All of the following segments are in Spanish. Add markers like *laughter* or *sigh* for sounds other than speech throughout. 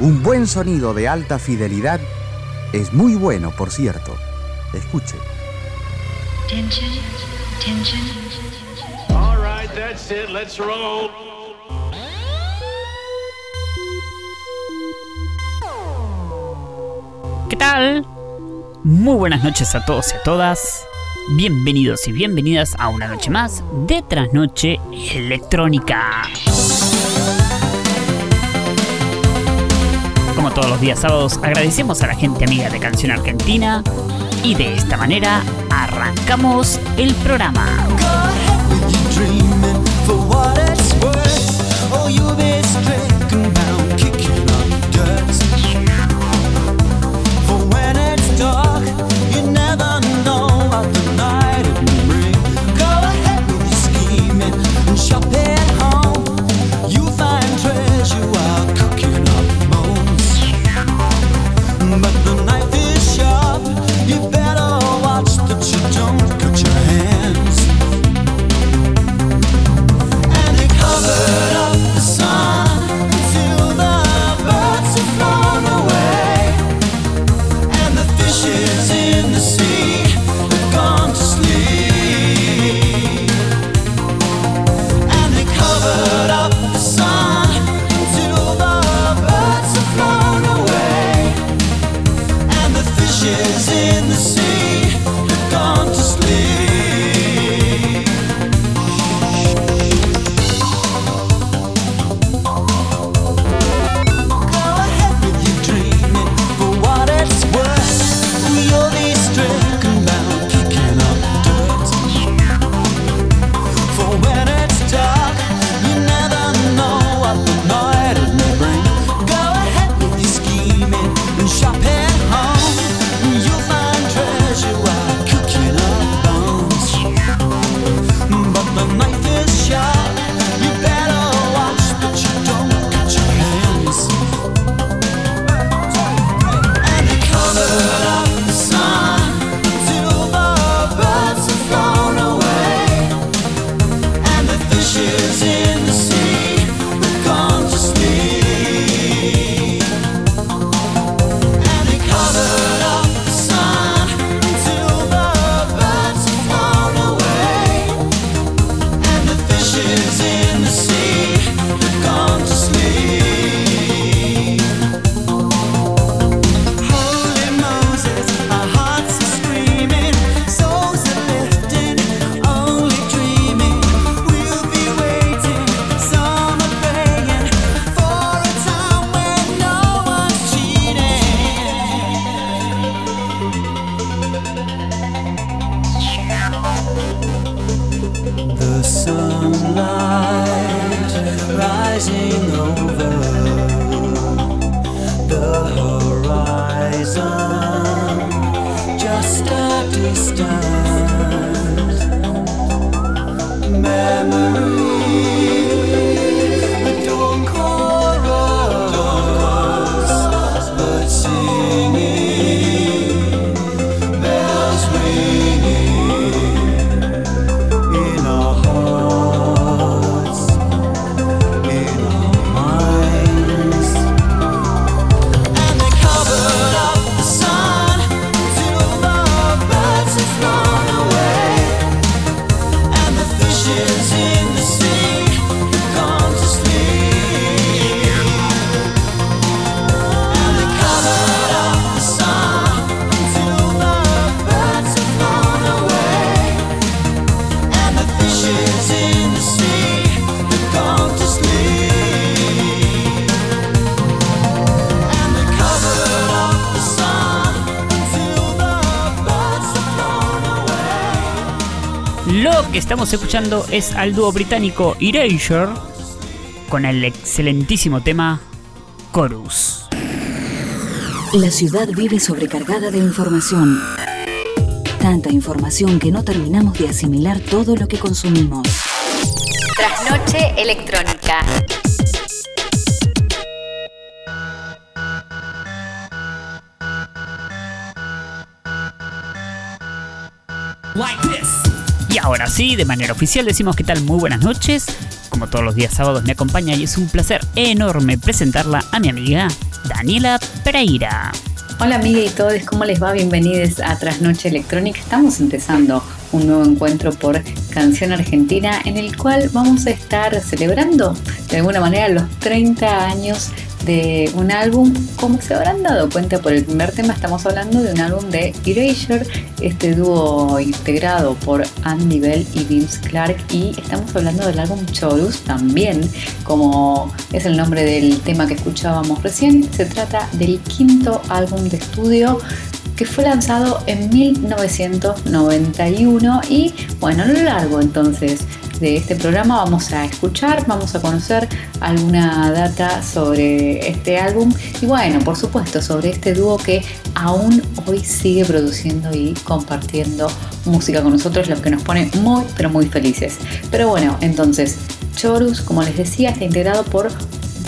Un buen sonido de alta fidelidad es muy bueno, por cierto. Escuche. ¿Qué tal? Muy buenas noches a todos y a todas. Bienvenidos y bienvenidas a una noche más de Trasnoche Electrónica. Todos los días sábados, agradecemos a la gente amiga de Canción Argentina y de esta manera arrancamos el programa. Lo que estamos escuchando es al dúo británico Erasure con el excelentísimo tema Chorus. La ciudad vive sobrecargada de información. Tanta información que no terminamos de asimilar todo lo que consumimos. Trasnoche electrónica. Y ahora sí, de manera oficial decimos que tal muy buenas noches. Como todos los días sábados me acompaña y es un placer enorme presentarla a mi amiga Daniela Pereira. Hola amiga y todos, ¿cómo les va? Bienvenidos a Trasnoche Electrónica. Estamos empezando un nuevo encuentro por Canción Argentina en el cual vamos a estar celebrando de alguna manera los 30 años de un álbum, como se habrán dado cuenta por el primer tema, estamos hablando de un álbum de Erasure, este dúo integrado por Andy Bell y Vince Clark, y estamos hablando del álbum Chorus también, como es el nombre del tema que escuchábamos recién, se trata del quinto álbum de estudio que fue lanzado en 1991 y bueno, a lo largo entonces de este programa vamos a escuchar, vamos a conocer alguna data sobre este álbum y bueno, por supuesto, sobre este dúo que aún hoy sigue produciendo y compartiendo música con nosotros, lo que nos pone muy, pero muy felices. Pero bueno, entonces, Chorus, como les decía, está integrado por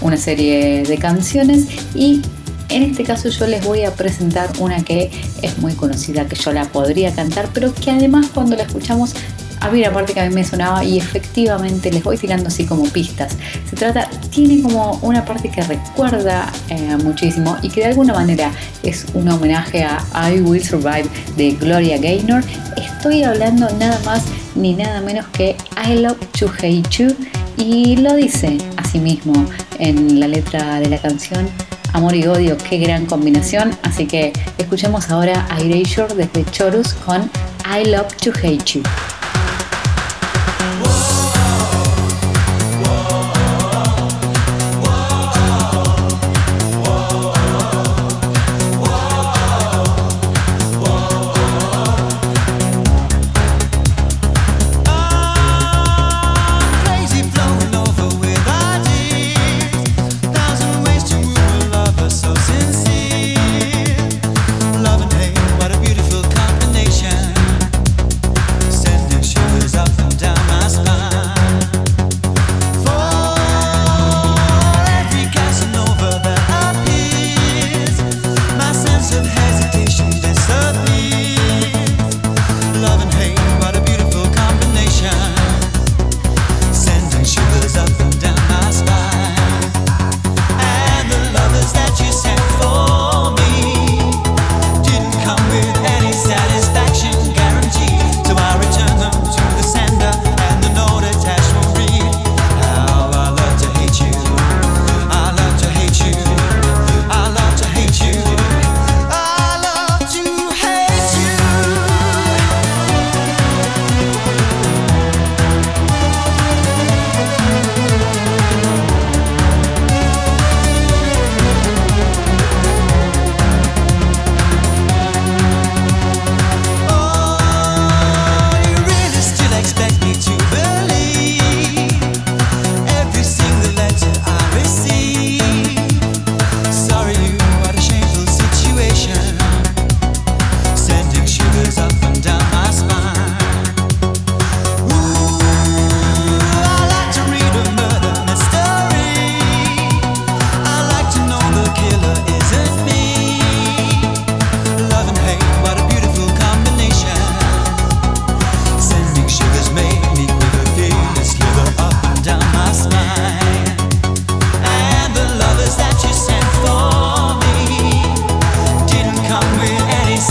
una serie de canciones y en este caso yo les voy a presentar una que es muy conocida, que yo la podría cantar, pero que además cuando la escuchamos había una parte que a mí me sonaba y efectivamente les voy tirando así como pistas. Se trata, tiene como una parte que recuerda eh, muchísimo y que de alguna manera es un homenaje a I Will Survive de Gloria Gaynor. Estoy hablando nada más ni nada menos que I Love to Hate You y lo dice así mismo en la letra de la canción amor y odio, qué gran combinación. Así que escuchemos ahora a Erasure desde Chorus con I Love to Hate You.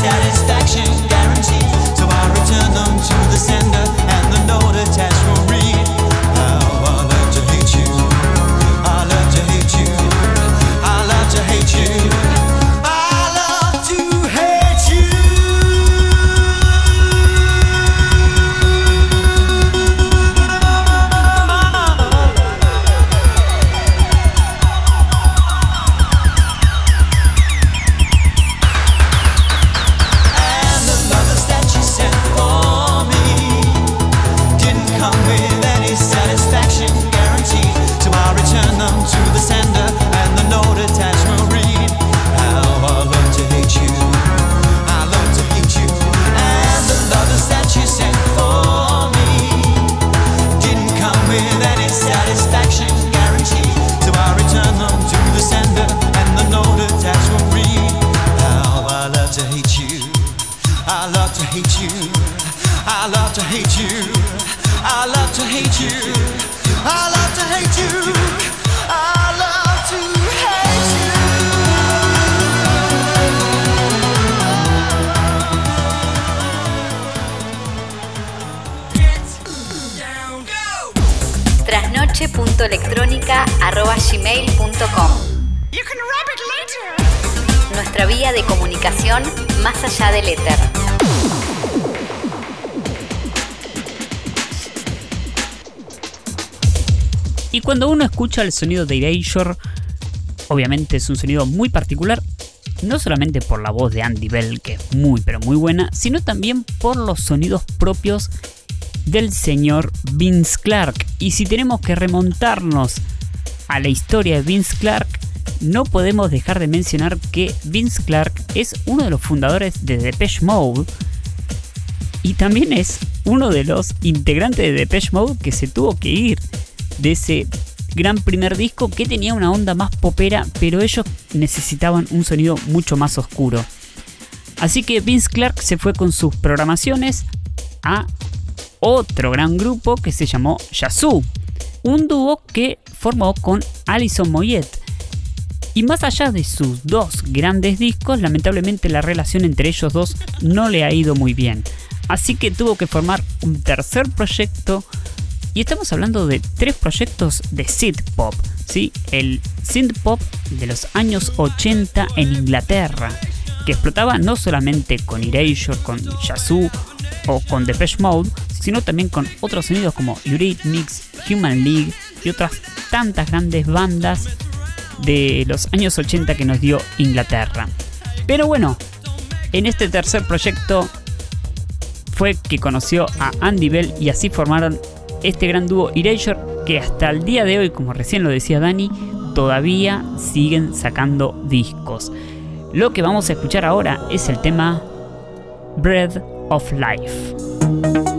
Yeah. Uno escucha el sonido de Erasure, obviamente es un sonido muy particular, no solamente por la voz de Andy Bell, que es muy pero muy buena, sino también por los sonidos propios del señor Vince Clark. Y si tenemos que remontarnos a la historia de Vince Clark, no podemos dejar de mencionar que Vince Clark es uno de los fundadores de Depeche Mode y también es uno de los integrantes de Depeche Mode que se tuvo que ir de ese gran primer disco que tenía una onda más popera, pero ellos necesitaban un sonido mucho más oscuro. Así que Vince Clark se fue con sus programaciones a otro gran grupo que se llamó Yazoo, un dúo que formó con Alison Moyet. Y más allá de sus dos grandes discos, lamentablemente la relación entre ellos dos no le ha ido muy bien. Así que tuvo que formar un tercer proyecto y estamos hablando de tres proyectos de synth pop, ¿sí? El synth pop de los años 80 en Inglaterra, que explotaba no solamente con Erasure, con Yazoo o con Depeche Mode, sino también con otros sonidos como Eurythmics, Human League y otras tantas grandes bandas de los años 80 que nos dio Inglaterra. Pero bueno, en este tercer proyecto fue que conoció a Andy Bell y así formaron este gran dúo Erasure que hasta el día de hoy, como recién lo decía Dani, todavía siguen sacando discos. Lo que vamos a escuchar ahora es el tema Bread of Life.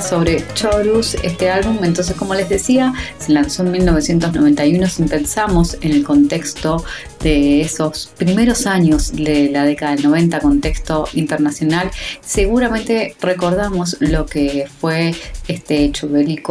Sobre Chorus, este álbum. Entonces, como les decía, se lanzó en 1991. Si pensamos en el contexto de esos primeros años de la década del 90, contexto internacional, seguramente recordamos lo que fue este hecho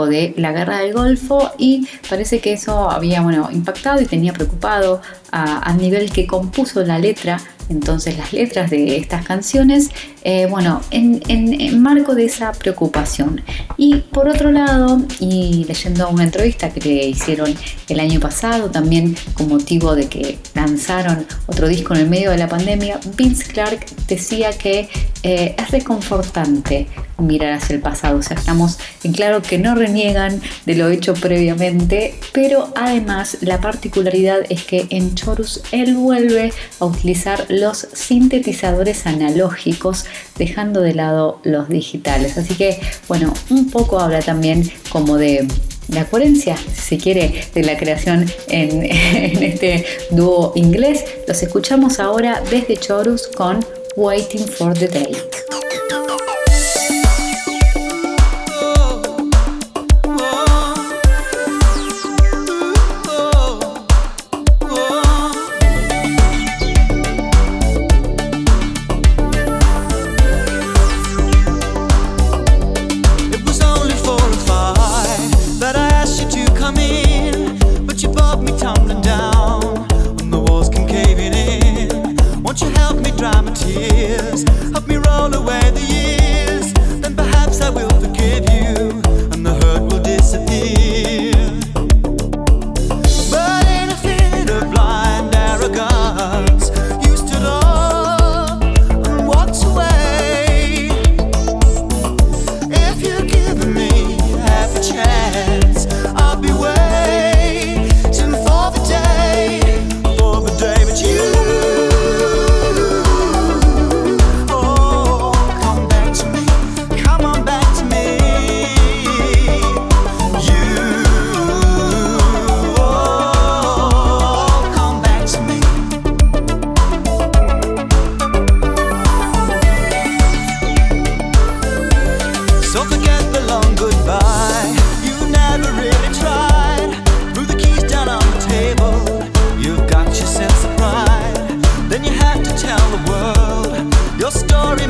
de la guerra del Golfo y parece que eso había bueno, impactado y tenía preocupado a, nivel que compuso la letra entonces las letras de estas canciones, eh, bueno, en, en, marco de esa preocupación. Y por otro lado, y leyendo una entrevista que le hicieron el año pasado, también con motivo de que lanzaron otro disco en el medio de la pandemia, Vince Clark decía que eh, es reconfortante mirar hacia el pasado. O sea, estamos en claro que no reniegan de lo hecho previamente, pero además la particularidad es que en Chorus él vuelve a utilizar los sintetizadores analógicos, dejando de lado los digitales. Así que, bueno, un poco habla también como de la coherencia, si quiere, de la creación en, *laughs* en este dúo inglés. Los escuchamos ahora desde Chorus con Waiting for the Day.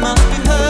nothing heard.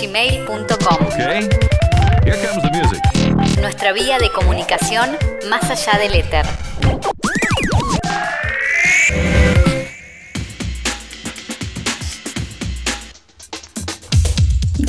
gmail.com okay. Nuestra vía de comunicación más allá del éter.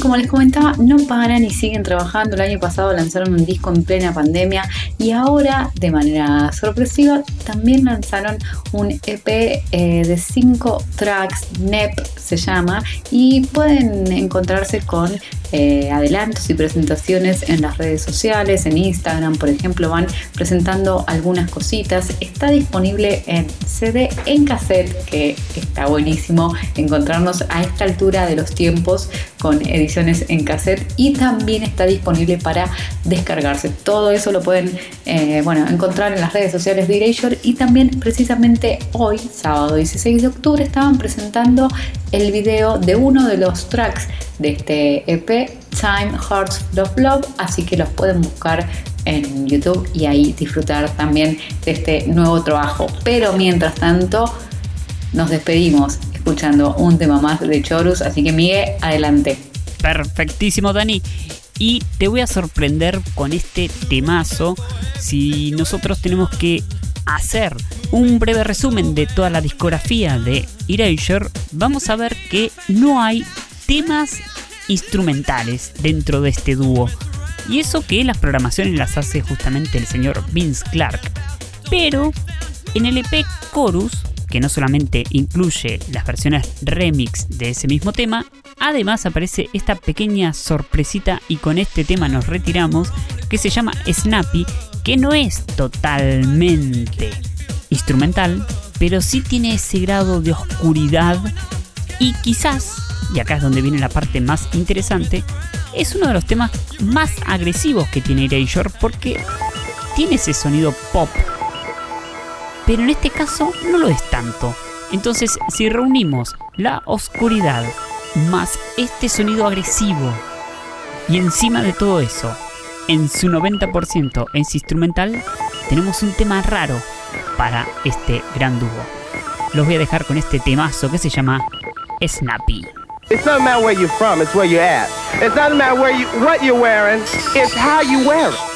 como les comentaba, no paran y siguen trabajando. El año pasado lanzaron un disco en plena pandemia y ahora, de manera sorpresiva, también lanzaron un EP eh, de 5 tracks NEP se llama, y pueden encontrarse con eh, adelantos y presentaciones en las redes sociales, en Instagram, por ejemplo, van presentando algunas cositas. Está disponible en CD, en cassette, que está buenísimo encontrarnos a esta altura de los tiempos con ediciones en cassette y también está disponible para descargarse. Todo eso lo pueden eh, bueno, encontrar en las redes sociales de Erasure y también precisamente hoy, sábado 16 de octubre, estaban presentando el video de uno de los tracks de este EP, Time Hearts Love Love, así que los pueden buscar en YouTube y ahí disfrutar también de este nuevo trabajo. Pero mientras tanto, nos despedimos escuchando un tema más de Chorus, así que Miguel, adelante. Perfectísimo, Dani. Y te voy a sorprender con este temazo. Si nosotros tenemos que hacer un breve resumen de toda la discografía de Erasure, vamos a ver que no hay temas instrumentales dentro de este dúo. Y eso que las programaciones las hace justamente el señor Vince Clark. Pero en el EP Chorus, que no solamente incluye las versiones remix de ese mismo tema, además aparece esta pequeña sorpresita y con este tema nos retiramos, que se llama Snappy, que no es totalmente instrumental, pero sí tiene ese grado de oscuridad y quizás, y acá es donde viene la parte más interesante, es uno de los temas más agresivos que tiene Erasure porque tiene ese sonido pop, pero en este caso no lo es tanto. Entonces, si reunimos la oscuridad más este sonido agresivo y encima de todo eso, en su 90% en instrumental, tenemos un tema raro para este gran dúo. Los voy a dejar con este temazo que se llama Snappy. It doesn't matter where you're from, it's where you're at. It doesn't matter where you, what you're wearing, it's how you wear it.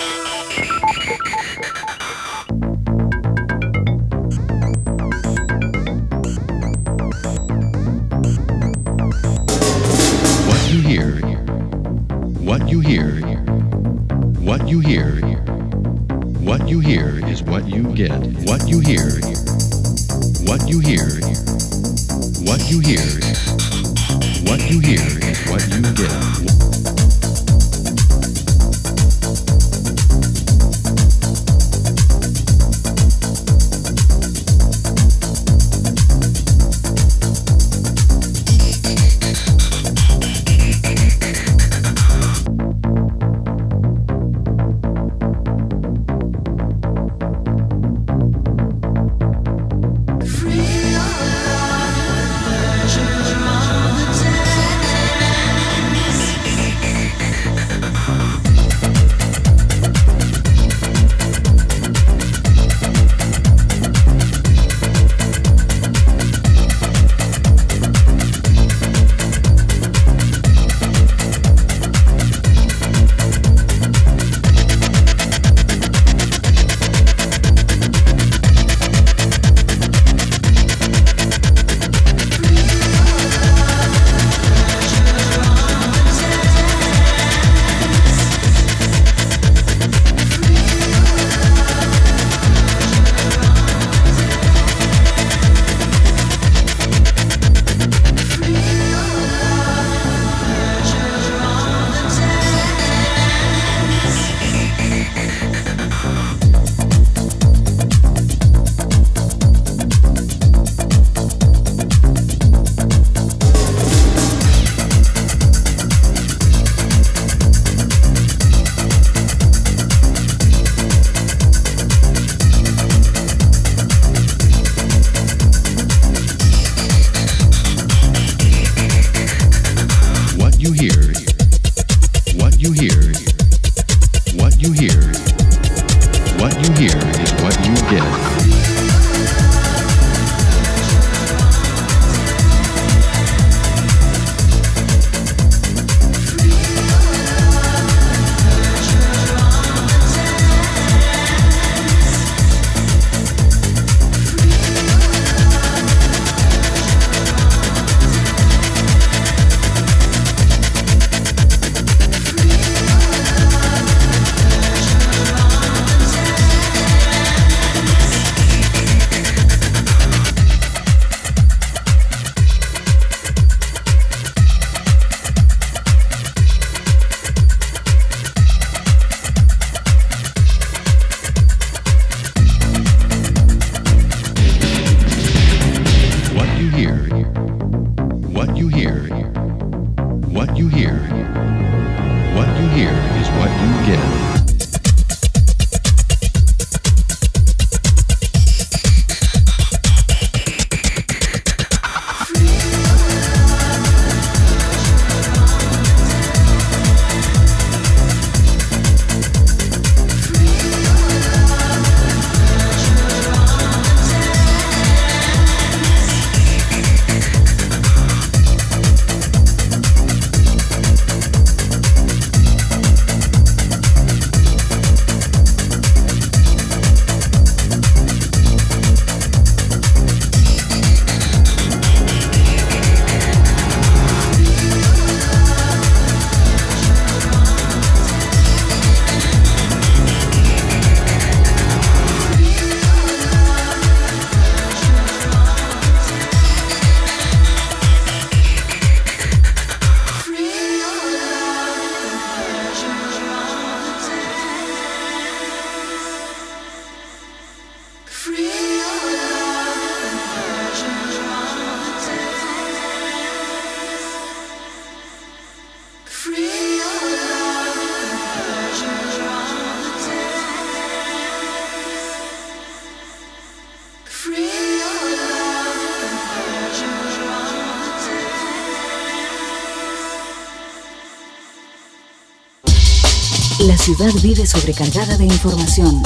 Ciudad vive sobrecargada de información.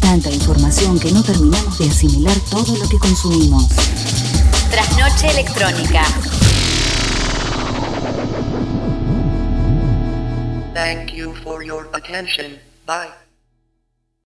Tanta información que no terminamos de asimilar todo lo que consumimos. Trasnoche electrónica. Thank you for your attention. Bye.